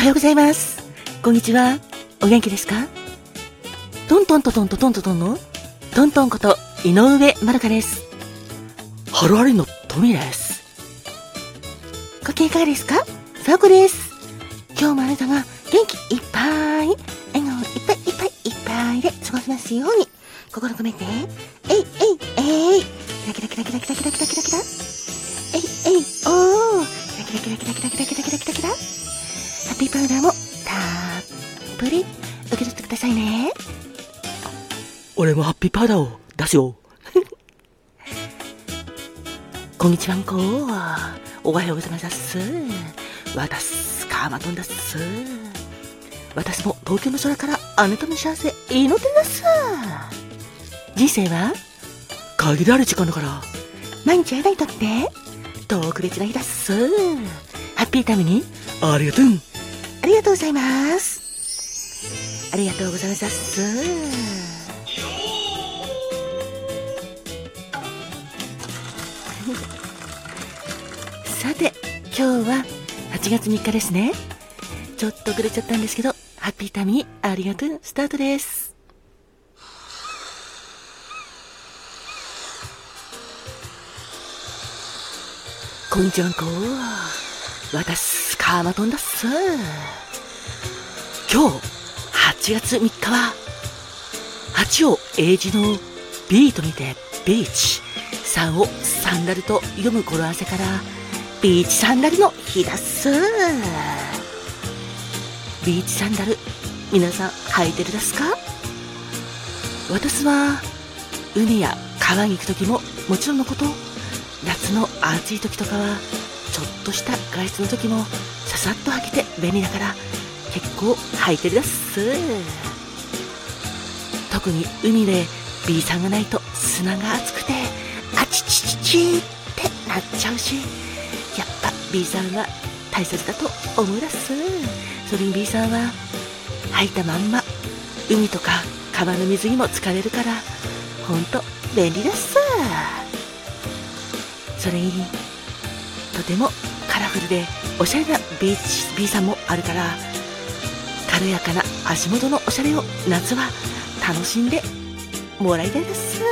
はようございます。こんにちは。お元気ですか？トントントントントントントンの？トントンこと井上まるかです。ハロアリのトミです。ご機嫌いかがですか？さあこです。今日もあなたが元気いっぱい、笑顔いっぱいいっぱいいっぱいで過ごせますように、心込めて、えいえいえいキラキラキラキラキラキラキラキラキラえいえいおーキラキラキラキラキラキラキラキラキラキラハッピーパウダーもたっぷり受け取ってくださいね。俺もハッピーパウダーを出すよ。こんにちはんこ。おはようございます。私、カーマトンです。私も東京の空からあなたの幸せ祈ってます。人生は限られる時間だから、毎日あなたにとって特別な日だっす。ハッピータイムにありがとう。ありがとうございます。ありがとうございます。さて、今日は8月3日ですね。ちょっと遅れちゃったんですけど、ハッピータイムにありがとう、スタートです。こんにちはんこ。私、カーマトンだっす。今日、8月3日は、8を英字の B と見て、ビーチ。3をサンダルと読む語呂合わせから、ビーチサンダルの日だっす。ビーチサンダル、皆さん履いてるですか？私は、海や川に行く時ももちろんのこと、夏の暑い時とかは、ちょっとした外出の時もさっと履けて便利だから、結構履いてるだっす。特に海で B さんがないと砂が熱くて、あちちちちってなっちゃうし、やっぱ B さんは大切だと思うだっす。それに B さんは、履いたまんま、海とか川の水にも浸かれるから、ほんと便利だっす。それに、とてもカラフルでおしゃれなビーチ B さんもあるから、軽やかな足元のおしゃれを夏は楽しんでもらいたいです。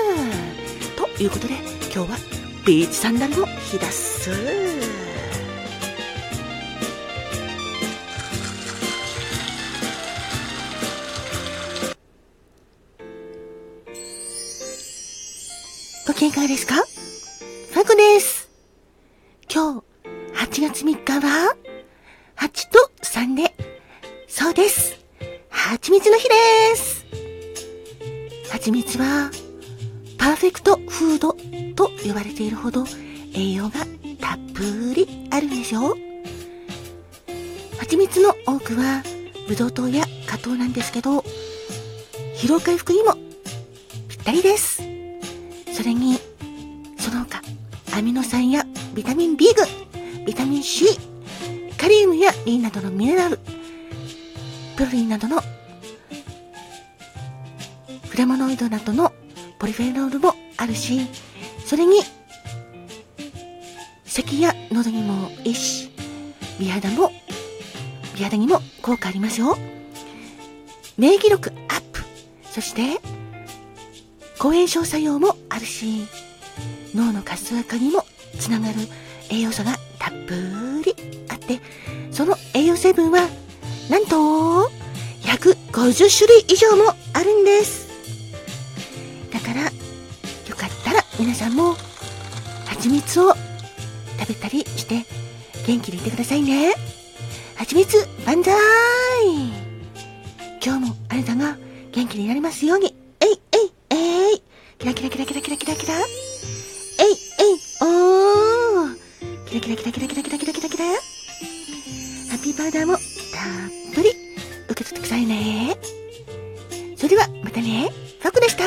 ということで今日はビーチサンダルの日だっす。ご機嫌いかがですか？ファコです。今日、8月3日は、8と3で、そうです。蜂蜜の日です。蜂蜜は、パーフェクトフードと呼ばれているほど栄養がたっぷりあるんですよ。蜂蜜の多くは、ブドウ糖や果糖なんですけど、疲労回復にもぴったりです。それに、その他、アミノ酸やビタミン B 群、ビタミン C、カリウムやリンなどのミネラル、プロリンなどのフラモノイドなどのポリフェノールもあるし、それに、咳や喉にもいいし、美肌も、美肌にも効果ありますよ。免疫力アップ。そして、抗炎症作用もあるし、脳の活性化にもつながる栄養素がたっぷり、の栄養成分は、なんと、150種類以上もあるんです。だから、よかったら皆さんも、蜂蜜を食べたりして、元気でいてくださいね。蜂蜜万歳今日もあなたが元気になりますように。えいえいえいキラキラキラキラキラキラキラえいえいおーキラキラキラキラキラキラキラキラキラハッピーパウダーもたっぷり受け取ってくださいね。それではまたね。ファクでした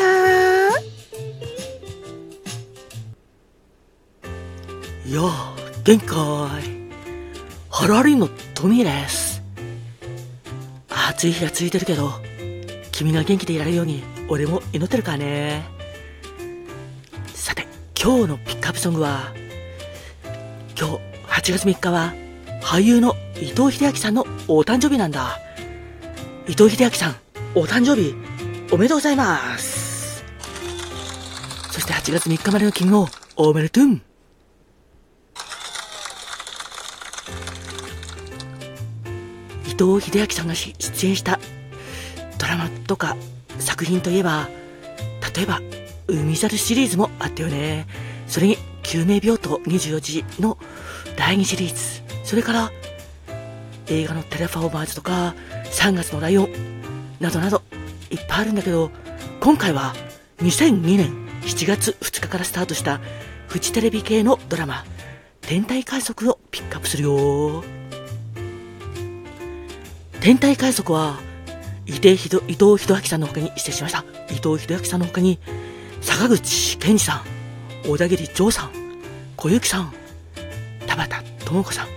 いやあ、元気かーい。ハロアリンのトミーです。暑い日が続いてるけど、君が元気でいられるように、俺も祈ってるからね。さて、今日のピックアップソングは、今日8月3日は俳優の伊藤英明さんのお誕生日なんだ。伊藤英明さん、お誕生日、おめでとうございます。そして8月3日までの金をおめでとう。伊藤英明さんが出演したドラマとか作品といえば、例えば、海猿シリーズもあったよね。それに、救命病棟24時の第2シリーズ。それから、映画のテレフォーマーズとか、3月のライオン、などなど、いっぱいあるんだけど、今回は2002年7月2日からスタートしたフジテレビ系のドラマ、天体観測をピックアップするよ。天体観測は、伊藤秀明さんの他に、失礼しました。伊藤秀明さんの他に、坂口健二さん、小田切丈さん、小雪さん、田畑智子さん、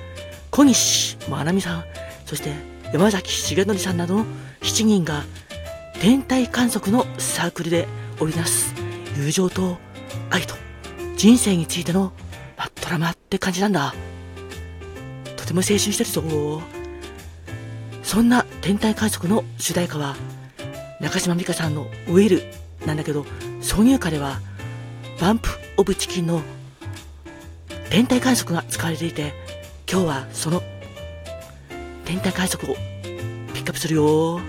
小西真奈美さん、そして山崎重則さんなどの7人が天体観測のサークルで織りなす友情と愛と人生についての、まドラマって感じなんだ。とても青春してるぞ。そんな天体観測の主題歌は中島美嘉さんの「ウェル」なんだけど挿入歌ではバンプ・オブ・チキンの天体観測が使われていて今日はその天体観測をピックアップするよ。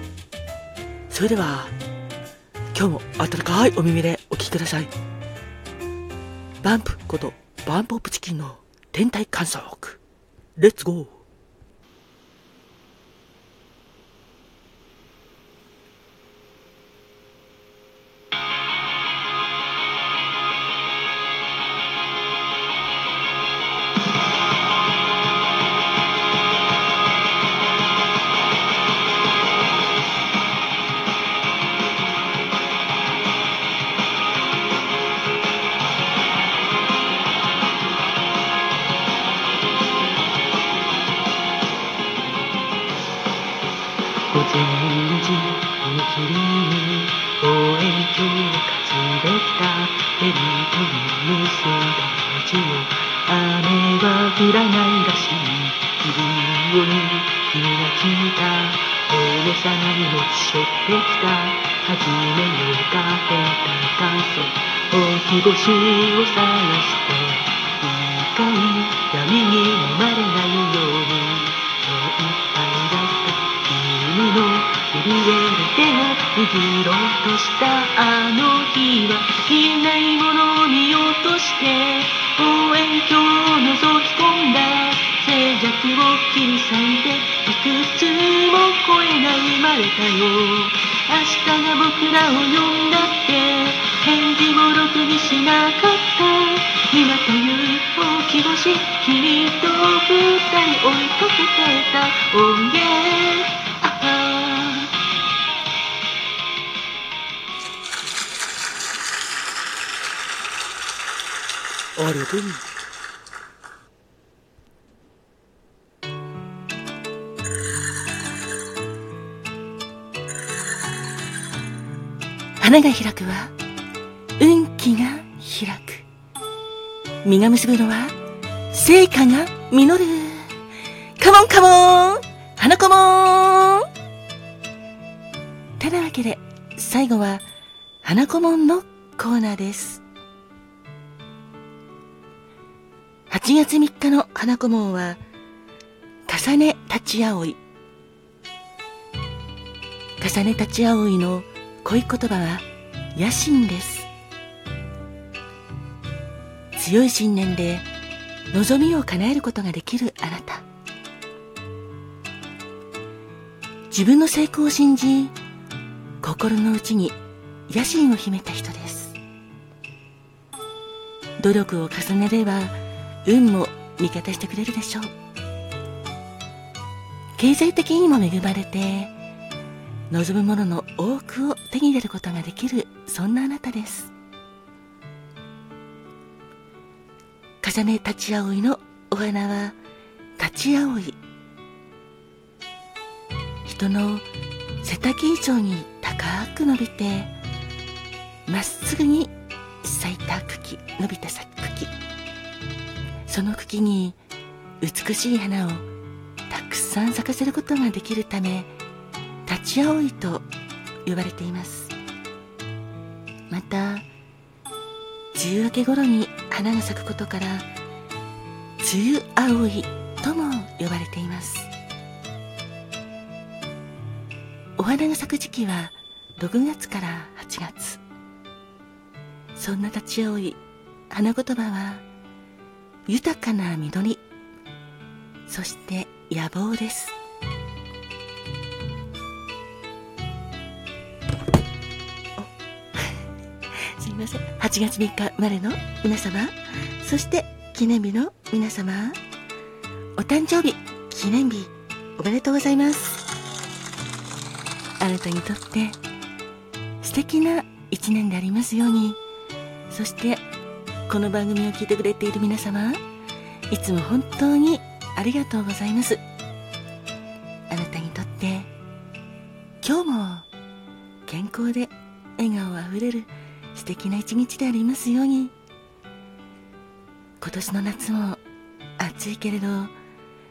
それでは今日も温かいお耳でお聴きください。バンプことバンプ・オプ・チキンの天体観測。レッツゴー。降らないらしい。気分を見る気が聞いた。大げさな荷物背負ってきた。始めようか天体観測大き星を探して。深い闇に飲まれ手が握ろうとしたあの日は消えないものを見ようとして望遠鏡を覗き込んだ静寂を切り裂いていくつも声が生まれたよ。明日が僕らを呼んだって返事もろくにしなかった。今という大き星君と二人追いかけてた音源。ありがとう。花が開くは運気が開く。実が結ぶのは成果が実る。カモンカモン花子もん。てなわけで最後は花子もんのコーナーです。8月3日の花子門は、重ね立ち葵。重ね立ち葵の恋言葉は野心です。強い信念で望みを叶えることができるあなた。自分の成功を信じ、心の内に野心を秘めた人です。努力を重ねれば、運も味方してくれるでしょう。経済的にも恵まれて望むものの多くを手に入れることができるそんなあなたです。重ね立ち葵のお花は立ち葵人の背丈以上に高く伸びてまっすぐに咲いた茎伸びた茎その茎に美しい花をたくさん咲かせることができるため立ち葵と呼ばれています。また梅雨明け頃に花が咲くことから梅雨葵とも呼ばれています。お花が咲く時期は6月から8月。そんな立ち葵花言葉は豊かな緑。そして野望です。すみません。8月3日生まれの皆様。そして記念日の皆様。お誕生日記念日おめでとうございます。あなたにとって素敵な一年でありますように。そしてこの番組を聞いてくれている皆様いつも本当にありがとうございます。あなたにとって今日も健康で笑顔あふれる素敵な一日でありますように。今年の夏も暑いけれど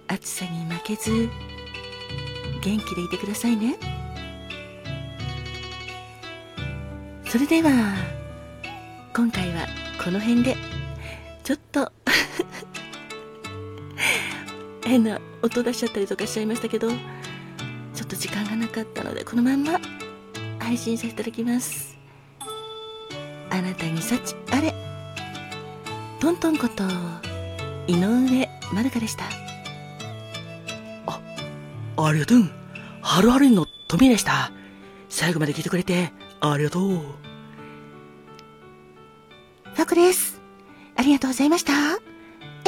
暑さに負けず元気でいてくださいね。それでは今回はこの辺で。ちょっと。変な音出しちゃったりとかしちゃいましたけど。ちょっと時間がなかったのでこのまんま。配信させていただきます。あなたに幸あれ。トントンこと井上まるかでした。あありがとう。ハロハロインのトミーでした。最後まで聞いてくれてありがとう。です。ありがとうございました。